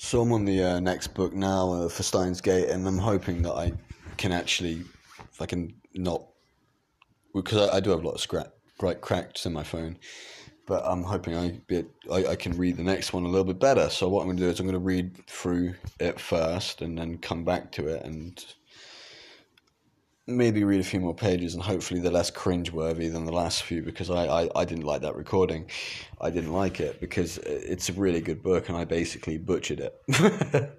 So I'm on the uh, next book now uh, for Steins Gate, and I'm hoping that I can actually, if I can not, because I, I do have a lot of scrap, right cracks in my phone, but I'm hoping I, be, I I can read the next one a little bit better. So what I'm going to do is I'm going to read through it first, and then come back to it and maybe read a few more pages and hopefully they're less cringeworthy than the last few because I, I, I didn't like that recording. I didn't like it because it's a really good book and I basically butchered it.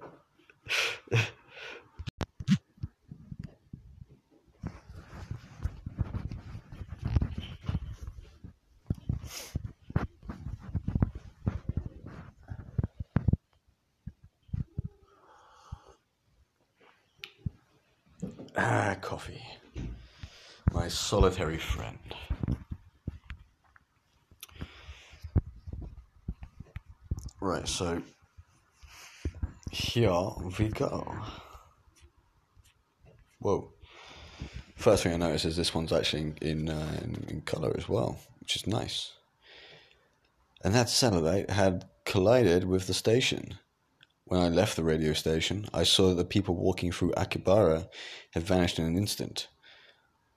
ah, coffee my solitary friend. Right, so here we go. Whoa. First thing I notice is this one's actually in, uh, in, in color as well, which is nice. And that satellite had collided with the station. When I left the radio station, I saw that the people walking through Akihabara had vanished in an instant.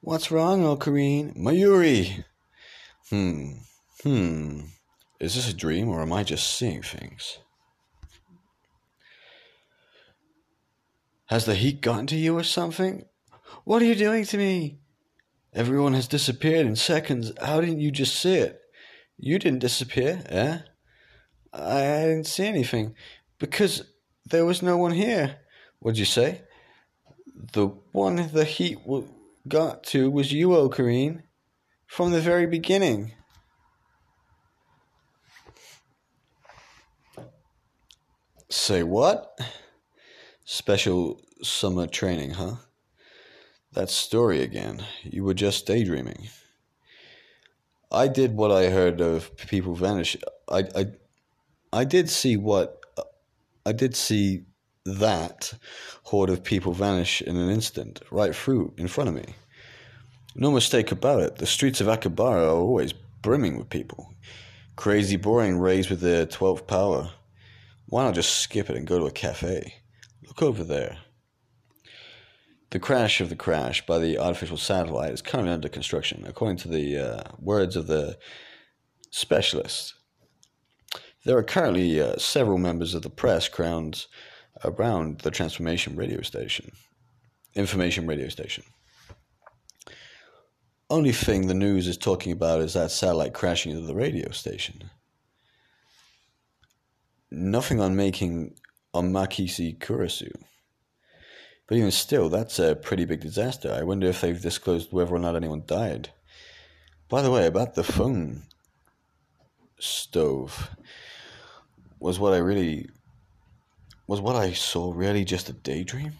What's wrong, Okarin? Mayuri! Hmm. Hmm. Is this a dream or am I just seeing things? Has the heat gotten to you or something? What are you doing to me? Everyone has disappeared in seconds. How didn't you just see it? You didn't disappear, eh? I didn't see anything because there was no one here. What'd you say? The one the heat got to was you, Okarin, from the very beginning. Say what? Special summer training, huh? That story again. You were just daydreaming. I did what I heard of people vanish. I, I, I did see what. I did see that horde of people vanish in an instant, right through in front of me. No mistake about it, the streets of Akihabara are always brimming with people. Crazy boring rays with their 12th power. Why not just skip it and go to a cafe? Look over there. The crash of the crash by the artificial satellite is currently under construction, according to the uh, words of the specialist. There are currently uh, several members of the press crowned around the transformation radio station, information radio station. Only thing the news is talking about is that satellite crashing into the radio station. Nothing on making on Makise Kurisu. But even still, that's a pretty big disaster. I wonder if they've disclosed whether or not anyone died. By the way, about the phone stove, was what I really was what I saw really just a daydream?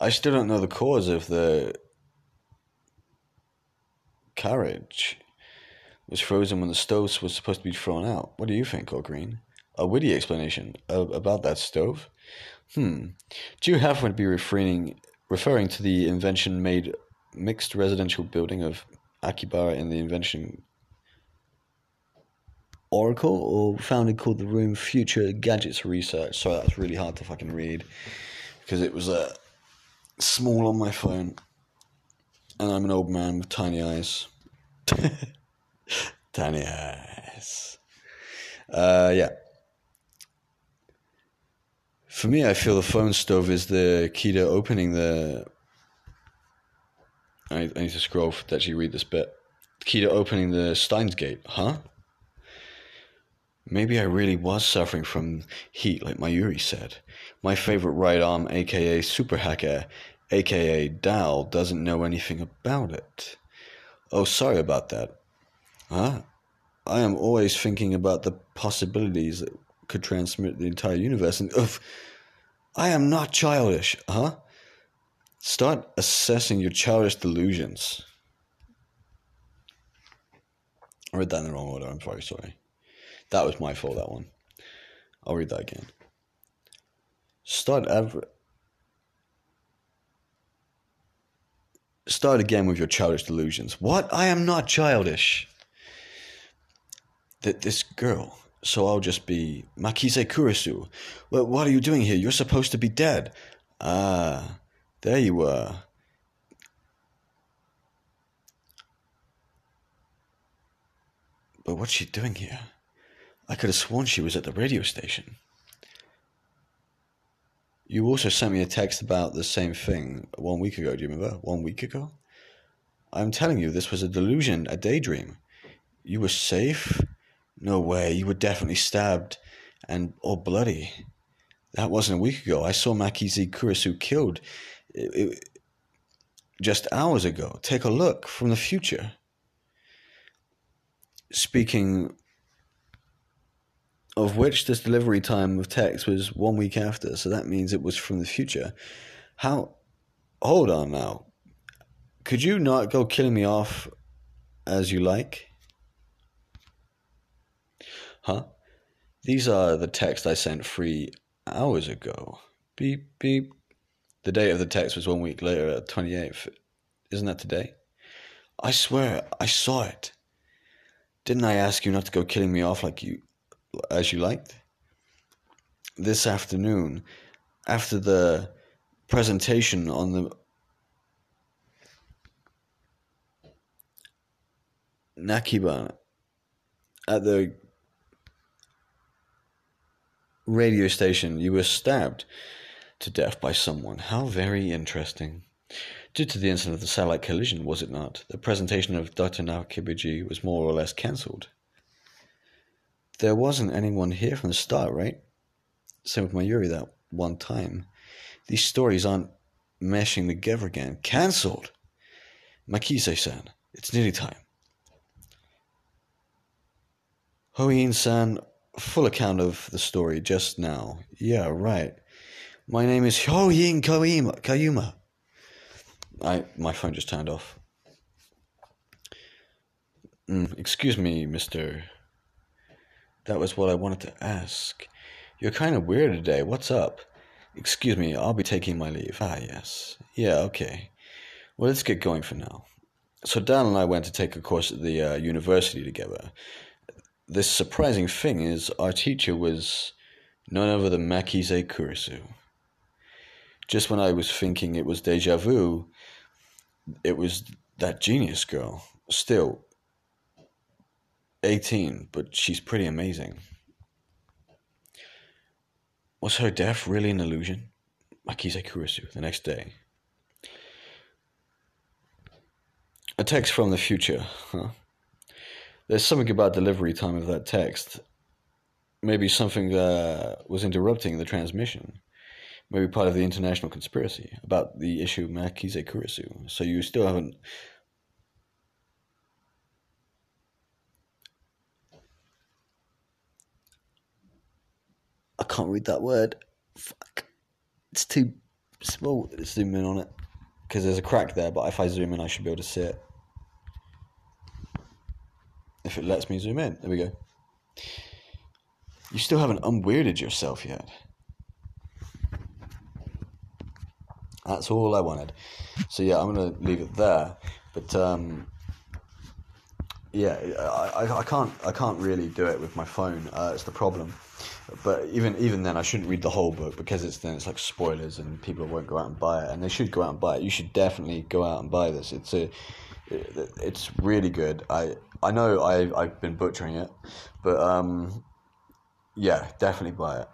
I still don't know the cause of the carriage was frozen when the stove was supposed to be thrown out. What do you think, Green? A witty explanation about that stove? Hmm. Do you happen to be referring, referring to the invention made mixed residential building of Akibara in the invention Oracle or founded called the Room Future Gadgets Research. Sorry, that's really hard to fucking read because it was uh, small on my phone, and I'm an old man with tiny eyes. tiny eyes. Uh, yeah. For me, I feel the phone stove is the key to opening the. I, I need to scroll to actually read this bit. The key to opening the Steins Gate, huh? Maybe I really was suffering from heat, like Mayuri said. My favorite right arm, aka Super Hacker, aka Daru, doesn't know anything about it. Oh, sorry about that. Huh? I am always thinking about the possibilities that could transmit the entire universe. And ugh, I am not childish, huh? Start assessing your childish delusions. I read that in the wrong order. I'm very sorry. That was my fault, that one. I'll read that again. Start ever. Start again with your childish delusions. What? I am not childish. That this girl, so I'll just be Makise Kurisu. Well, what are you doing here? You're supposed to be dead. Ah, there you were. But what's she doing here? I could have sworn she was at the radio station. You also sent me a text about the same thing one week ago. Do you remember? One week ago? I'm telling you, this was a delusion, a daydream. You were safe? No way. You were definitely stabbed and all bloody. That wasn't a week ago. I saw Makise Kurisu killed it, it, just hours ago. Take a look from the future. Speaking of which, this delivery time of text was one week after, so that means it was from the future. How? Hold on now. Could you not go killing me off as you like? Huh? These are the texts I sent three hours ago. Beep, beep. The date of the text was one week later, 28th. Isn't that today? I swear, I saw it. Didn't I ask you not to go killing me off like you, as you liked? This afternoon, after the presentation on the Nakiba at the radio station, you were stabbed to death by someone. How very interesting. Due to the incident of the satellite collision, was it not? The presentation of Dr. Nakabachi was more or less cancelled. There wasn't anyone here from the start, right? Same with my Mayuri that one time. These stories aren't meshing together again. Cancelled! Makise san, it's nearly time. Hououin san, full account of the story just now. Yeah, right. My name is Hououin Kyouma. Kyouma. I my phone just turned off. Mm, excuse me, Mister. That was what I wanted to ask. You're kind of weird today. What's up? Excuse me, I'll be taking my leave. Ah, yes. Yeah, okay. Well, let's get going for now. So Dan and I went to take a course at the uh, university together this surprising thing is our teacher was none other than Makise Kurisu. Just when I was thinking it was deja vu, it was that genius girl. Still 18, but she's pretty amazing. Was her death really an illusion? Makise Kurisu, the next day. A text from the future, huh? there's something about delivery time of that text. Maybe something that was interrupting the transmission. Maybe part of the international conspiracy about the issue of Makise Kurisu. So you still haven't. Can't read that word. Fuck. It's too small to zoom in on it. Because there's a crack there, but if I zoom in, I should be able to see it if it lets me zoom in. There we go. You still haven't unweirded yourself yet. That's all I wanted. So yeah, I'm gonna leave it there. But um, yeah, I, I, I, can't I can't really do it with my phone. Uh, it's the problem. But even even then, I shouldn't read the whole book because it's then it's like spoilers and people won't go out and buy it. And they should go out and buy it. You should definitely go out and buy this. It's a it's really good. I I know I I've been butchering it, but um, yeah, definitely buy it.